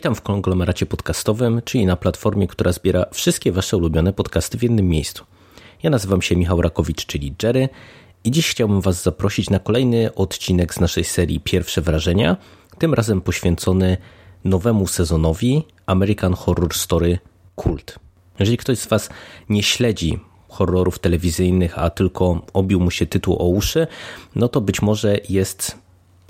Witam w konglomeracie podcastowym, czyli na platformie, która zbiera wszystkie Wasze ulubione podcasty w jednym miejscu. Ja nazywam się Michał Rakowicz, czyli Jerry i dziś chciałbym Was zaprosić na kolejny odcinek z naszej serii Pierwsze Wrażenia, tym razem poświęcony nowemu sezonowi American Horror Story Cult. Jeżeli ktoś z Was nie śledzi horrorów telewizyjnych, a tylko obił mu się tytuł o uszy, no to być może jest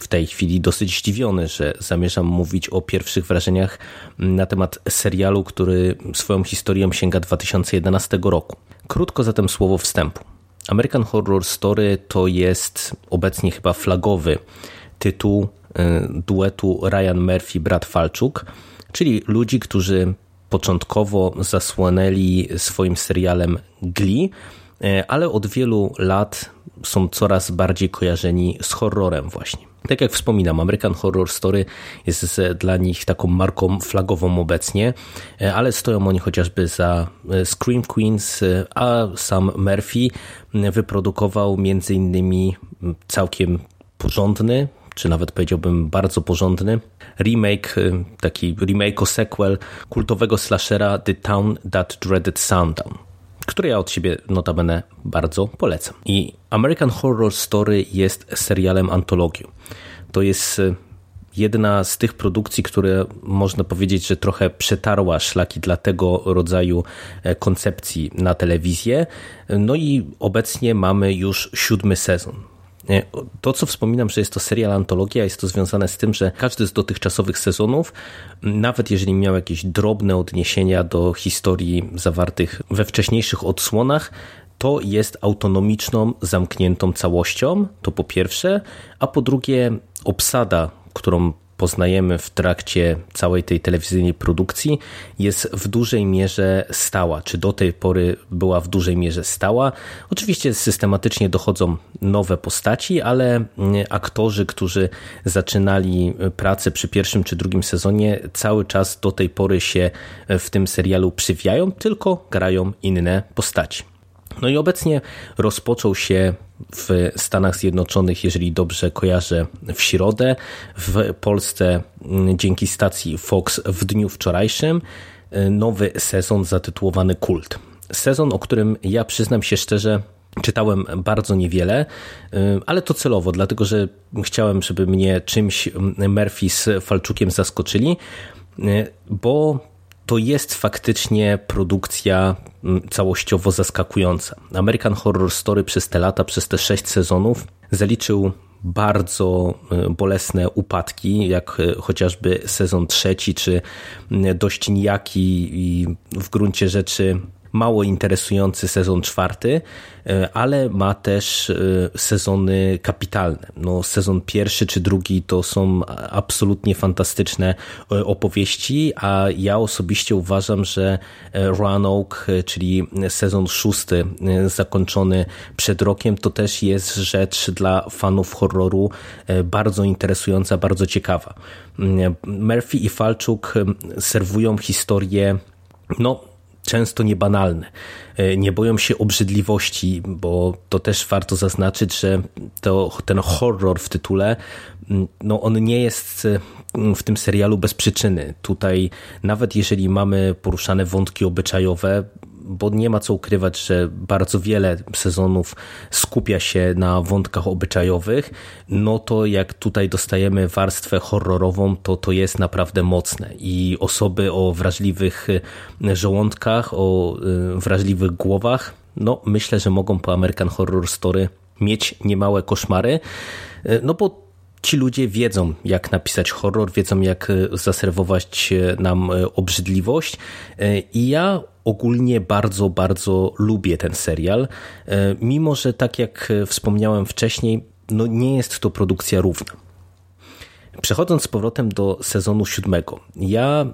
w tej chwili dosyć zdziwiony, że zamierzam mówić o pierwszych wrażeniach na temat serialu, który swoją historią sięga 2011 roku. Krótko zatem słowo wstępu. American Horror Story to jest obecnie chyba flagowy tytuł e, duetu Ryan Murphy Brad Falczuk, czyli ludzi, którzy początkowo zasłonęli swoim serialem Glee, e, ale od wielu lat są coraz bardziej kojarzeni z horrorem właśnie. Tak jak wspominam, American Horror Story jest dla nich taką marką flagową obecnie, e, ale stoją oni chociażby za e, Scream Queens, e, a sam Murphy wyprodukował między innymi całkiem porządny, czy nawet powiedziałbym bardzo porządny remake, taki remake o sequel kultowego slashera The Town That Dreaded Sundown które ja od siebie notabene bardzo polecam. I American Horror Story jest serialem antologią. To jest e, jedna z tych produkcji, które można powiedzieć, że trochę przetarła szlaki dla tego rodzaju e, koncepcji na telewizję. No i obecnie mamy już siódmy sezon. To, co wspominam, że jest to serial antologia, jest to związane z tym, że każdy z dotychczasowych sezonów, nawet jeżeli miał jakieś drobne odniesienia do historii zawartych we wcześniejszych odsłonach, to jest autonomiczną, zamkniętą całością, to po pierwsze, a po drugie obsada, którą poznajemy w trakcie całej tej telewizyjnej produkcji, jest w dużej mierze stała, czy do tej pory była w dużej mierze stała. Oczywiście systematycznie dochodzą nowe postaci, ale mm, aktorzy, którzy zaczynali pracę przy pierwszym czy drugim sezonie, cały czas do tej pory się w tym serialu przywijają, tylko grają inne postaci. No i obecnie rozpoczął się w Stanach Zjednoczonych, jeżeli dobrze kojarzę, w środę, w Polsce mm, dzięki stacji Fox w dniu wczorajszym y, nowy sezon zatytułowany Kult. Sezon, o którym ja przyznam się szczerze, czytałem bardzo niewiele, y, ale to celowo, dlatego że chciałem, żeby mnie czymś mm, Murphy z Falczukiem zaskoczyli, y, bo to jest faktycznie produkcja mm, całościowo zaskakująca. American Horror Story przez te lata, przez te sześć sezonów zaliczył bardzo y, bolesne upadki, jak y, chociażby sezon trzeci, czy mm, dość nijaki i w gruncie rzeczy mało interesujący sezon czwarty, e, ale ma też e, sezony kapitalne. No, sezon pierwszy czy drugi to są absolutnie fantastyczne e, opowieści, a ja osobiście uważam, że Roanoke, czyli sezon szósty zakończony przed rokiem, to też jest rzecz dla fanów horroru bardzo interesująca, bardzo ciekawa. Murphy i Falczuk serwują historię no, często niebanalne. E, nie boją się obrzydliwości, bo to też warto zaznaczyć, że to, ten horror w tytule, mm, no on nie jest e, w tym serialu bez przyczyny. Tutaj nawet jeżeli mamy poruszane wątki obyczajowe, bo nie ma co ukrywać, że bardzo wiele sezonów skupia się na wątkach obyczajowych, no to jak tutaj dostajemy warstwę horrorową, to to jest naprawdę mocne. I osoby o wrażliwych żołądkach, o y, wrażliwych głowach, no myślę, że mogą po American Horror Story mieć niemałe koszmary, y, no bo ci ludzie wiedzą, jak napisać horror, wiedzą, jak y, zaserwować nam obrzydliwość. I ja ogólnie bardzo, bardzo lubię ten serial, e, mimo że tak jak wspomniałem wcześniej, no nie jest to produkcja równa. Przechodząc z powrotem do sezonu siódmego, ja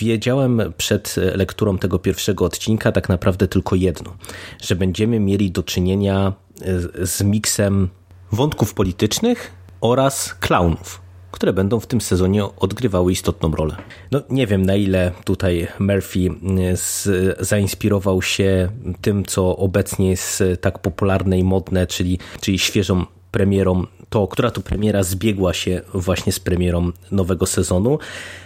wiedziałem przed lekturą tego pierwszego odcinka tak naprawdę tylko jedno, że będziemy mieli do czynienia e, z miksem wątków politycznych oraz klaunów które będą w tym sezonie odgrywały istotną rolę. No nie wiem na ile tutaj Murphy mm, z, zainspirował się tym, co obecnie jest tak popularne i modne, czyli, czyli świeżą premierą to, która to premiera zbiegła się właśnie z premierą nowego sezonu.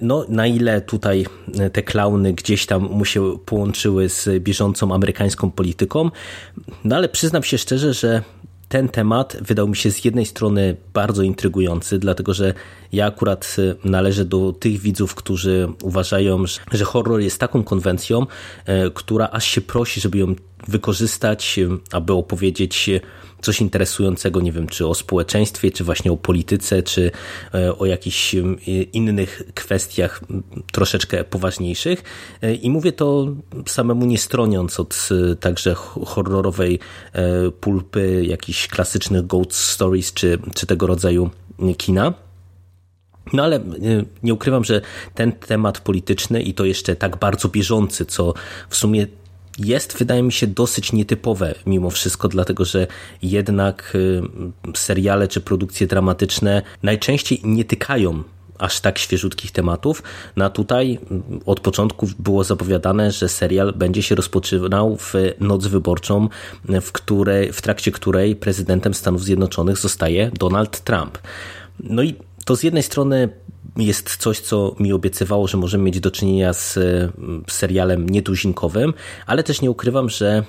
No, na ile tutaj te klauny gdzieś tam mu się połączyły z bieżącą amerykańską polityką, no ale przyznam się szczerze, że ten temat wydał mi się z jednej strony bardzo intrygujący, dlatego że ja akurat należę do tych widzów, którzy uważają, że horror jest taką konwencją, e, która aż się prosi, żeby ją wykorzystać, aby opowiedzieć coś interesującego, nie wiem, czy o społeczeństwie, czy właśnie o polityce, czy e, o jakichś innych kwestiach troszeczkę poważniejszych. E, I mówię to samemu nie stroniąc od e, także horrorowej pulpy, jakichś klasycznych ghost stories, czy, czy tego rodzaju kina. No ale nie ukrywam, że ten temat polityczny i to jeszcze tak bardzo bieżący, co w sumie jest, wydaje mi się, dosyć nietypowe mimo wszystko, dlatego że jednak y, seriale czy produkcje dramatyczne najczęściej nie tykają aż tak świeżutkich tematów. No tutaj y, od początku było zapowiadane, że serial będzie się rozpoczynał w noc wyborczą, w, której, w trakcie której prezydentem Stanów Zjednoczonych zostaje Donald Trump. No i to z jednej strony jest coś, co mi obiecywało, że możemy mieć do czynienia z mm, serialem nietuzinkowym, ale też nie ukrywam, że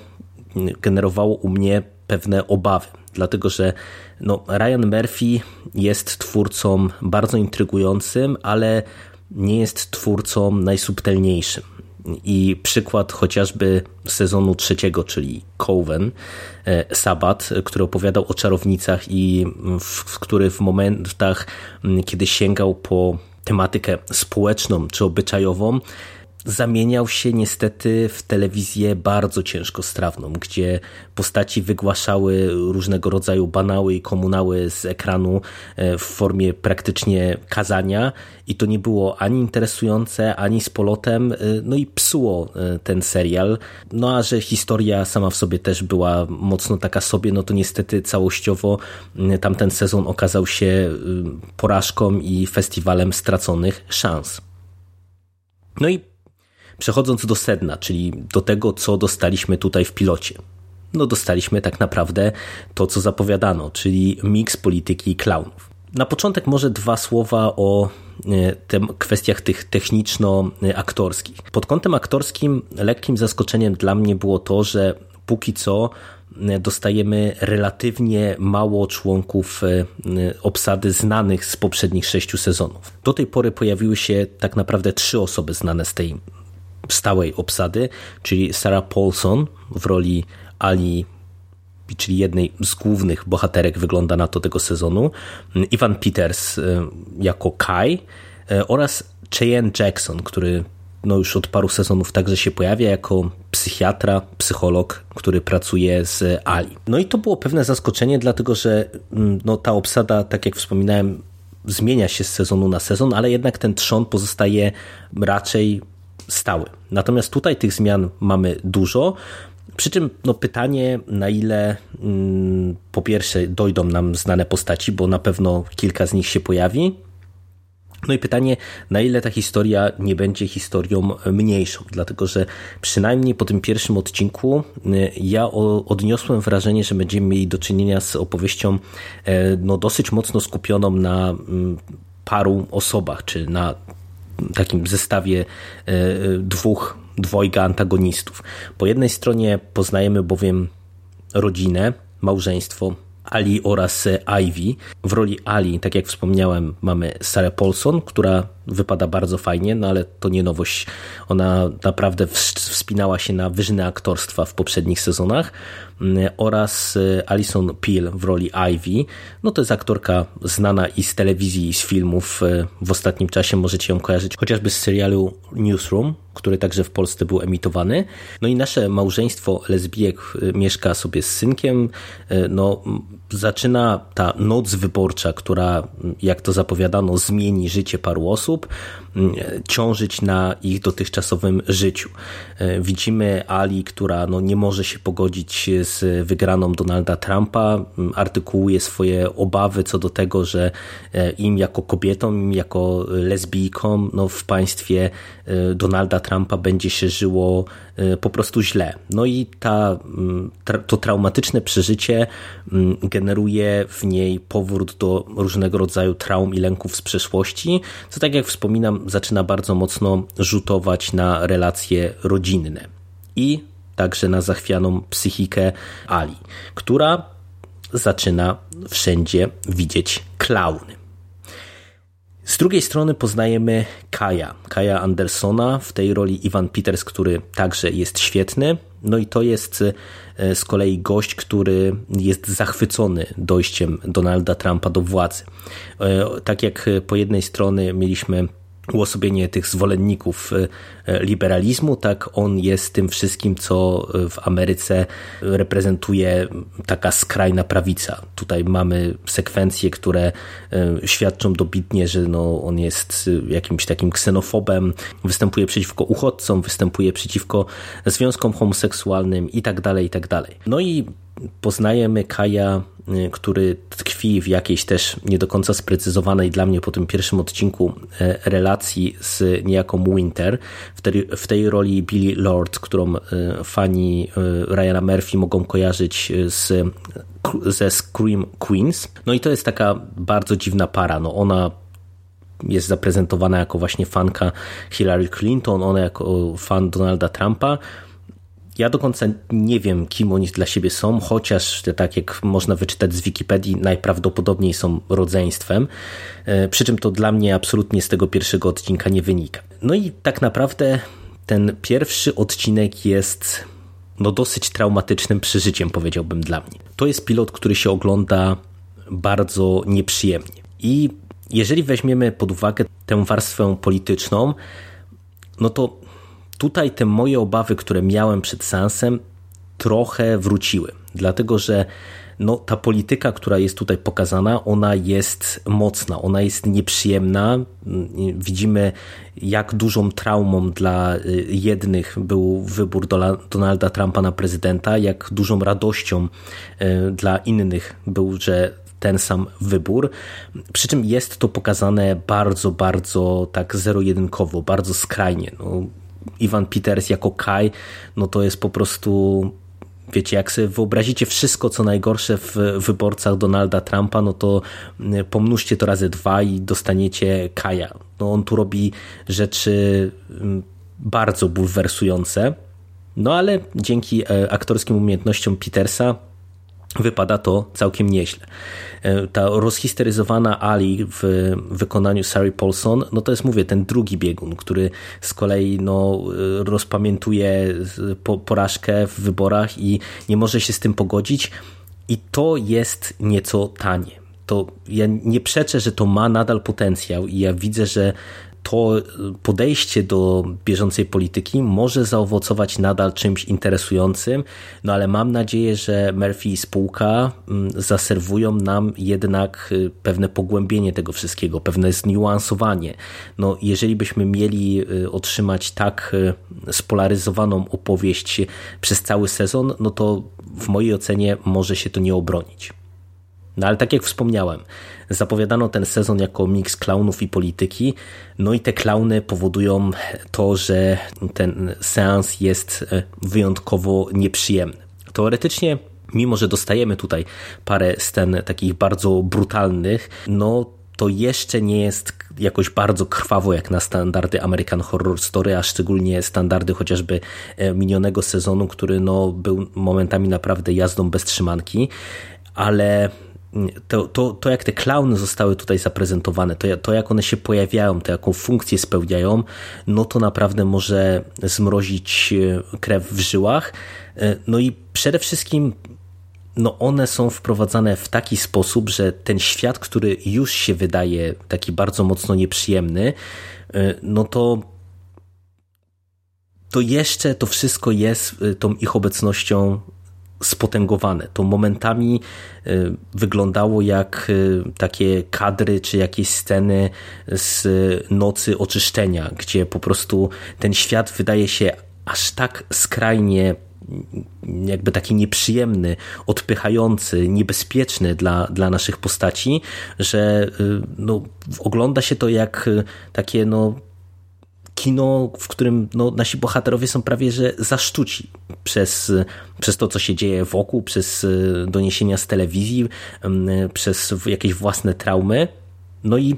generowało u mnie pewne obawy, dlatego że no, Ryan Murphy jest twórcą bardzo intrygującym, ale nie jest twórcą najsubtelniejszym. I przykład chociażby sezonu trzeciego, czyli Coven, e, Sabat, który opowiadał o czarownicach i w który w momentach, kiedy sięgał po tematykę społeczną czy obyczajową, zamieniał się niestety w telewizję bardzo ciężkostrawną, gdzie postaci wygłaszały różnego rodzaju banały i komunały z ekranu e, w formie praktycznie kazania i to nie było ani interesujące, ani z polotem, e, no i psuło e, ten serial. No a że historia sama w sobie też była mocno taka sobie, no to niestety całościowo tamten sezon okazał się porażką i festiwalem straconych szans. No i Przechodząc do sedna, czyli do tego, co dostaliśmy tutaj w pilocie. No dostaliśmy tak naprawdę to, co zapowiadano, czyli miks polityki i klaunów. Na początek może dwa słowa o e, tym kwestiach tych techniczno-aktorskich. Pod kątem aktorskim lekkim zaskoczeniem dla mnie było to, że póki co e, dostajemy relatywnie mało członków e, obsady znanych z poprzednich sześciu sezonów. Do tej pory pojawiły się tak naprawdę trzy osoby znane z tej stałej obsady, czyli Sarah Paulson w roli Ali czyli jednej z głównych bohaterek wygląda na to tego sezonu, Ivan Peters e, jako Kai e, oraz Cheyenne Jackson, który no już od paru sezonów także się pojawia jako psychiatra, psycholog, który pracuje z Ali. No i to było pewne zaskoczenie, dlatego że mm, no, ta obsada, tak jak wspominałem, zmienia się z sezonu na sezon, ale jednak ten trzon pozostaje raczej stały. Natomiast tutaj tych zmian mamy dużo. Przy czym no, pytanie, na ile mm, po pierwsze dojdą nam znane postaci, bo na pewno kilka z nich się pojawi. No i pytanie, na ile ta historia nie będzie historią mniejszą, dlatego że przynajmniej po tym pierwszym odcinku y, ja odniosłem wrażenie, że będziemy mieli do czynienia z opowieścią e, no, dosyć mocno skupioną na mm, paru osobach, czy na takim zestawie e, dwóch, dwojga antagonistów. Po jednej stronie poznajemy bowiem rodzinę, małżeństwo Ali oraz Ivy. W roli Ali, tak jak wspomniałem, mamy Sarah Paulson, która wypada bardzo fajnie, no ale to nie nowość. Ona naprawdę wspinała się na wyżyny aktorstwa w poprzednich sezonach mm, oraz e, Alison Peel w roli Ivy. No to jest aktorka znana i z telewizji, i z filmów. E, w ostatnim czasie możecie ją kojarzyć chociażby z serialu Newsroom, który także w Polsce był emitowany. No i nasze małżeństwo lesbijek e, mieszka sobie z synkiem. No, zaczyna ta noc wyborcza, która, jak to zapowiadano, zmieni życie paru osób, ciążyć na ich dotychczasowym życiu. Widzimy Ali, która no, nie może się pogodzić z wygraną Donalda Trumpa, artykułuje swoje obawy co do tego, że e, im jako kobietom, im jako lesbijkom no, w państwie e, Donalda Trumpa będzie się żyło e, po prostu źle. No i ta, to traumatyczne przeżycie generuje w niej powrót do różnego rodzaju traum i lęków z przeszłości, co tak jak wspominam, zaczyna bardzo mocno rzutować na relacje rodzinne. I także na zachwianą psychikę Ali, która zaczyna wszędzie widzieć klauny. Z drugiej strony poznajemy Kaja, Kaja Andersona, w tej roli Ivan Peters, który także jest świetny. No i to jest e, z kolei gość, który jest zachwycony dojściem Donalda Trumpa do władzy. E, tak jak po jednej stronie mieliśmy uosobienie tych zwolenników e, e, liberalizmu, tak on jest tym wszystkim, co w Ameryce reprezentuje taka skrajna prawica. Tutaj mamy sekwencje, które świadczą dobitnie, że no, on jest jakimś takim ksenofobem, występuje przeciwko uchodźcom, występuje przeciwko związkom homoseksualnym i tak dalej, i tak dalej. No i poznajemy Kaja Y, który tkwi w jakiejś też nie do końca sprecyzowanej dla mnie po tym pierwszym odcinku e, relacji z niejaką Winter. W tej, w tej roli Billy Lord, którą e, fani e, Ryana Murphy mogą kojarzyć z, ze Scream Queens. No i to jest taka bardzo dziwna para. No ona jest zaprezentowana jako właśnie fanka Hillary Clinton, ona jako fan Donalda Trumpa. Ja do końca nie wiem, kim oni dla siebie są, chociaż tak jak można wyczytać z Wikipedii, najprawdopodobniej są rodzeństwem. E, przy czym to dla mnie absolutnie z tego pierwszego odcinka nie wynika. No i tak naprawdę ten pierwszy odcinek jest no dosyć traumatycznym przeżyciem, powiedziałbym dla mnie. To jest pilot, który się ogląda bardzo nieprzyjemnie. I jeżeli weźmiemy pod uwagę tę warstwę polityczną, no to tutaj te moje obawy, które miałem przed seansem, trochę wróciły. Dlatego, że no, ta polityka, która jest tutaj pokazana, ona jest mocna, ona jest nieprzyjemna. Widzimy, jak dużą traumą dla y, jednych był wybór Donalda Trumpa na prezydenta, jak dużą radością y, dla innych był, że ten sam wybór. Przy czym jest to pokazane bardzo, bardzo tak zero-jedynkowo, bardzo skrajnie. No, Ivan Peters jako Kai, no to jest po prostu wiecie, jak sobie wyobrazicie wszystko, co najgorsze w wyborcach Donalda Trumpa, no to mm, pomnóżcie to razy dwa i dostaniecie Kaja. No on tu robi rzeczy mm, bardzo bulwersujące, no ale dzięki e, aktorskim umiejętnościom Petersa wypada to całkiem nieźle. E, ta rozhisteryzowana Ali w wykonaniu Sari Paulson, no to jest, mówię, ten drugi biegun, który z kolei no, e, rozpamiętuje porażkę w wyborach i nie może się z tym pogodzić i to jest nieco tanie. To ja nie przeczę, że to ma nadal potencjał i ja widzę, że to podejście do bieżącej polityki może zaowocować nadal czymś interesującym, no ale mam nadzieję, że Murphy i spółka mm, zaserwują nam jednak y, pewne pogłębienie tego wszystkiego, pewne zniuansowanie. No, jeżeli byśmy mieli y, otrzymać tak y, spolaryzowaną opowieść przez cały sezon, no to w mojej ocenie może się to nie obronić. No ale tak jak wspomniałem, zapowiadano ten sezon jako miks klaunów i polityki, no i te klauny powodują to, że ten seans jest e, wyjątkowo nieprzyjemny. Teoretycznie mimo że dostajemy tutaj parę scen takich bardzo brutalnych, no to jeszcze nie jest jakoś bardzo krwawo jak na standardy American Horror Story, a szczególnie standardy chociażby e, minionego sezonu, który no, był momentami naprawdę jazdą bez trzymanki, ale to, to, to jak te klauny zostały tutaj zaprezentowane, to, to jak one się pojawiają, to jaką funkcję spełniają, no to naprawdę może zmrozić e, krew w żyłach. E, no i przede wszystkim no one są wprowadzane w taki sposób, że ten świat, który już się wydaje taki bardzo mocno nieprzyjemny, e, no to to jeszcze to wszystko jest tą ich obecnością spotęgowane. To momentami y, wyglądało jak y, takie kadry czy jakieś sceny z nocy oczyszczenia, gdzie po prostu ten świat wydaje się aż tak skrajnie jakby taki nieprzyjemny, odpychający, niebezpieczny dla, dla naszych postaci, że y, no, ogląda się to jak takie no, kino, w którym no, nasi bohaterowie są prawie że zaszczuci przez, przez to, co się dzieje wokół, przez e, doniesienia z telewizji, przez jakieś własne traumy. No i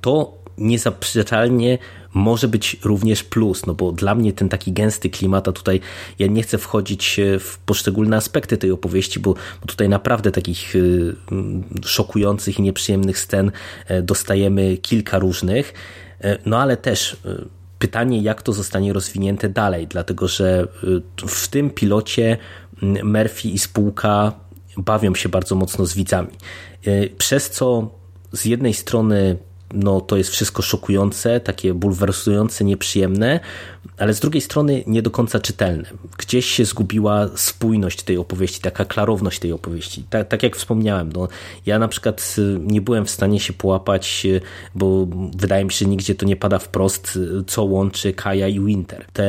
to niezaprzeczalnie może być również plus, no bo dla mnie ten taki gęsty klimat, a tutaj ja nie chcę wchodzić e, w poszczególne aspekty tej opowieści, bo, bo tutaj naprawdę takich e, szokujących i nieprzyjemnych scen dostajemy kilka różnych. E, no ale też e, pytanie, jak to zostanie rozwinięte dalej, dlatego że e, w tym pilocie Murphy i spółka bawią się bardzo mocno z widzami. Przez co z jednej strony no, to jest wszystko szokujące, takie bulwersujące, nieprzyjemne, ale z drugiej strony nie do końca czytelne. Gdzieś się zgubiła spójność tej opowieści, taka klarowność tej opowieści. Tak, tak jak wspomniałem, no, ja na przykład y, nie byłem w stanie się połapać, y, bo wydaje mi się, że nigdzie to nie pada wprost, y, co łączy Kaja i Winter. Te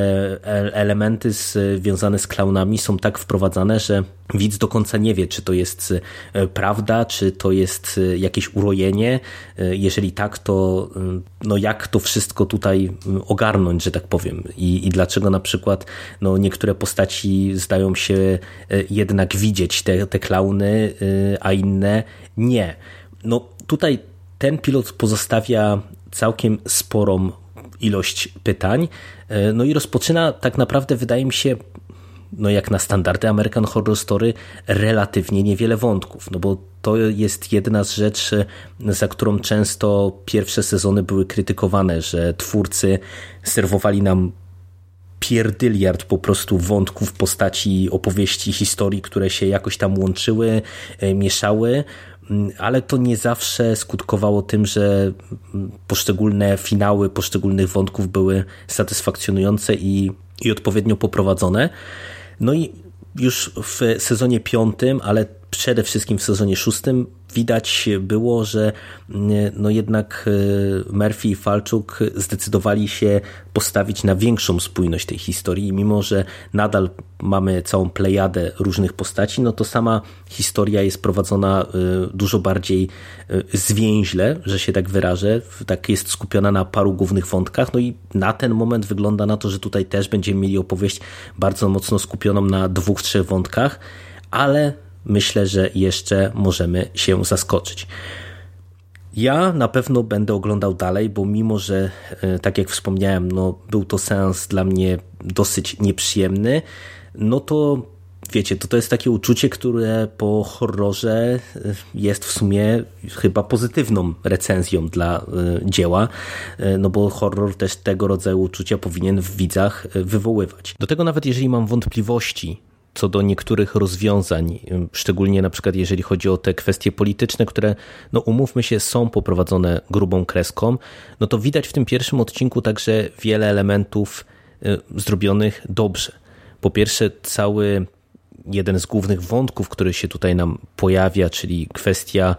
elementy związane z klaunami są tak wprowadzane, że widz do końca nie wie, czy to jest prawda, czy to jest jakieś urojenie. Jeżeli tak, to no jak to wszystko tutaj ogarnąć, że tak powiem i, i dlaczego na przykład no, niektóre postaci zdają się e, jednak widzieć te, te klauny, e, a inne nie. No tutaj ten pilot pozostawia całkiem sporą ilość pytań, e, no i rozpoczyna tak naprawdę, wydaje mi się, no jak na standardy American Horror Story, relatywnie niewiele wątków, no bo to jest jedna z rzeczy, za którą często pierwsze sezony były krytykowane, że twórcy serwowali nam pierdyliard po prostu wątków, postaci, opowieści, historii, które się jakoś tam łączyły, e, mieszały, mm, ale to nie zawsze skutkowało tym, że mm, poszczególne finały poszczególnych wątków były satysfakcjonujące i, i odpowiednio poprowadzone. No i już w sezonie piątym, ale przede wszystkim w sezonie szóstym widać było, że mm, no jednak e, Murphy i Falczuk zdecydowali się postawić na większą spójność tej historii. Mimo, że nadal mamy całą plejadę różnych postaci, no to sama historia jest prowadzona e, dużo bardziej e, zwięźle, że się tak wyrażę. Tak jest skupiona na paru głównych wątkach. No i na ten moment wygląda na to, że tutaj też będziemy mieli opowieść bardzo mocno skupioną na dwóch, trzech wątkach, ale myślę, że jeszcze możemy się zaskoczyć. Ja na pewno będę oglądał dalej, bo mimo, że e, tak jak wspomniałem, no, był to sens dla mnie dosyć nieprzyjemny, no to wiecie, to to jest takie uczucie, które po horrorze e, jest w sumie chyba pozytywną recenzją dla e, dzieła, no bo horror też tego rodzaju uczucia powinien w widzach wywoływać. Do tego nawet jeżeli mam wątpliwości co do niektórych rozwiązań, szczególnie na przykład jeżeli chodzi o te kwestie polityczne, które, no umówmy się, są poprowadzone grubą kreską, no to widać w tym pierwszym odcinku także wiele elementów y, zrobionych dobrze. Po pierwsze, cały jeden z głównych wątków, który się tutaj nam pojawia, czyli kwestia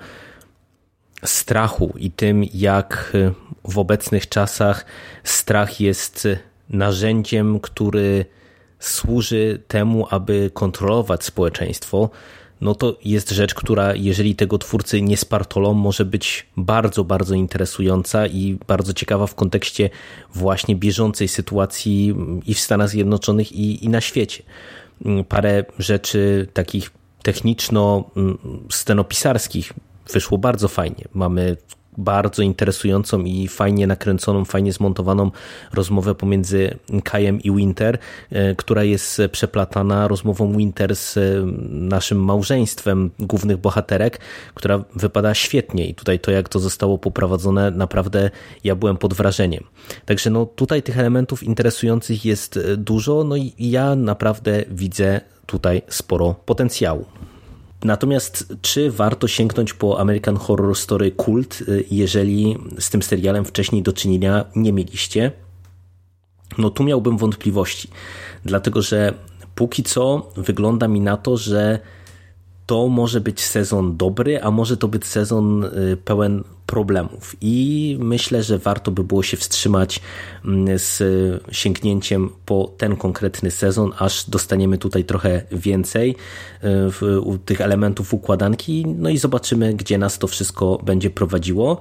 strachu i tym, jak y, w obecnych czasach strach jest narzędziem, który służy temu, aby kontrolować społeczeństwo, no to jest rzecz, która jeżeli tego twórcy nie spartolą, może być bardzo, bardzo interesująca i bardzo ciekawa w kontekście właśnie bieżącej sytuacji i w Stanach Zjednoczonych i, i na świecie. Parę rzeczy takich techniczno-scenopisarskich wyszło bardzo fajnie. Mamy bardzo interesującą i fajnie nakręconą, fajnie zmontowaną rozmowę pomiędzy Kajem i Winter, e, która jest przeplatana rozmową Winter z e, naszym małżeństwem głównych bohaterek, która wypada świetnie i tutaj to, jak to zostało poprowadzone, naprawdę ja byłem pod wrażeniem. Także no tutaj tych elementów interesujących jest e, dużo, no i ja naprawdę widzę tutaj sporo potencjału. Natomiast czy warto sięgnąć po American Horror Story Cult, y, jeżeli z tym serialem wcześniej do czynienia nie mieliście? No tu miałbym wątpliwości, dlatego że póki co wygląda mi na to, że to może być sezon dobry, a może to być sezon y, pełen problemów. I myślę, że warto by było się wstrzymać mm, z sięgnięciem po ten konkretny sezon, aż dostaniemy tutaj trochę więcej y, tych elementów układanki, no i zobaczymy, gdzie nas to wszystko będzie prowadziło.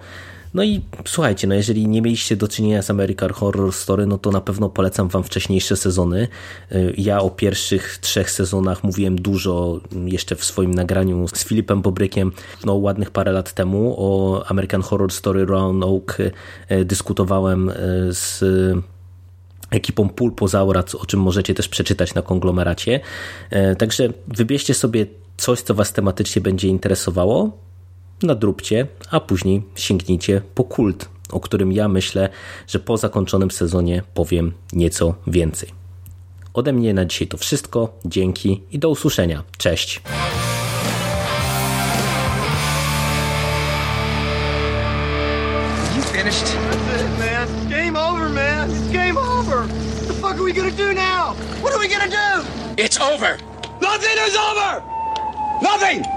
No i słuchajcie, no jeżeli nie mieliście do czynienia z American Horror Story, no to na pewno polecam wam wcześniejsze sezony. Y, ja o pierwszych trzech sezonach mówiłem dużo jeszcze w swoim nagraniu z Filipem Bobrykiem, no ładnych parę lat temu o American Horror Story Roanoke y, dyskutowałem y, z ekipą Pulpozaura, o czym możecie też przeczytać na konglomeracie. Także wybierzcie sobie coś, co was tematycznie będzie interesowało nadróbcie, a później sięgnijcie po kult, o którym ja myślę, że po zakończonym sezonie powiem nieco więcej. Ode mnie na dzisiaj to wszystko. Dzięki i do usłyszenia. Cześć. It's over. Nothing is over! Nothing!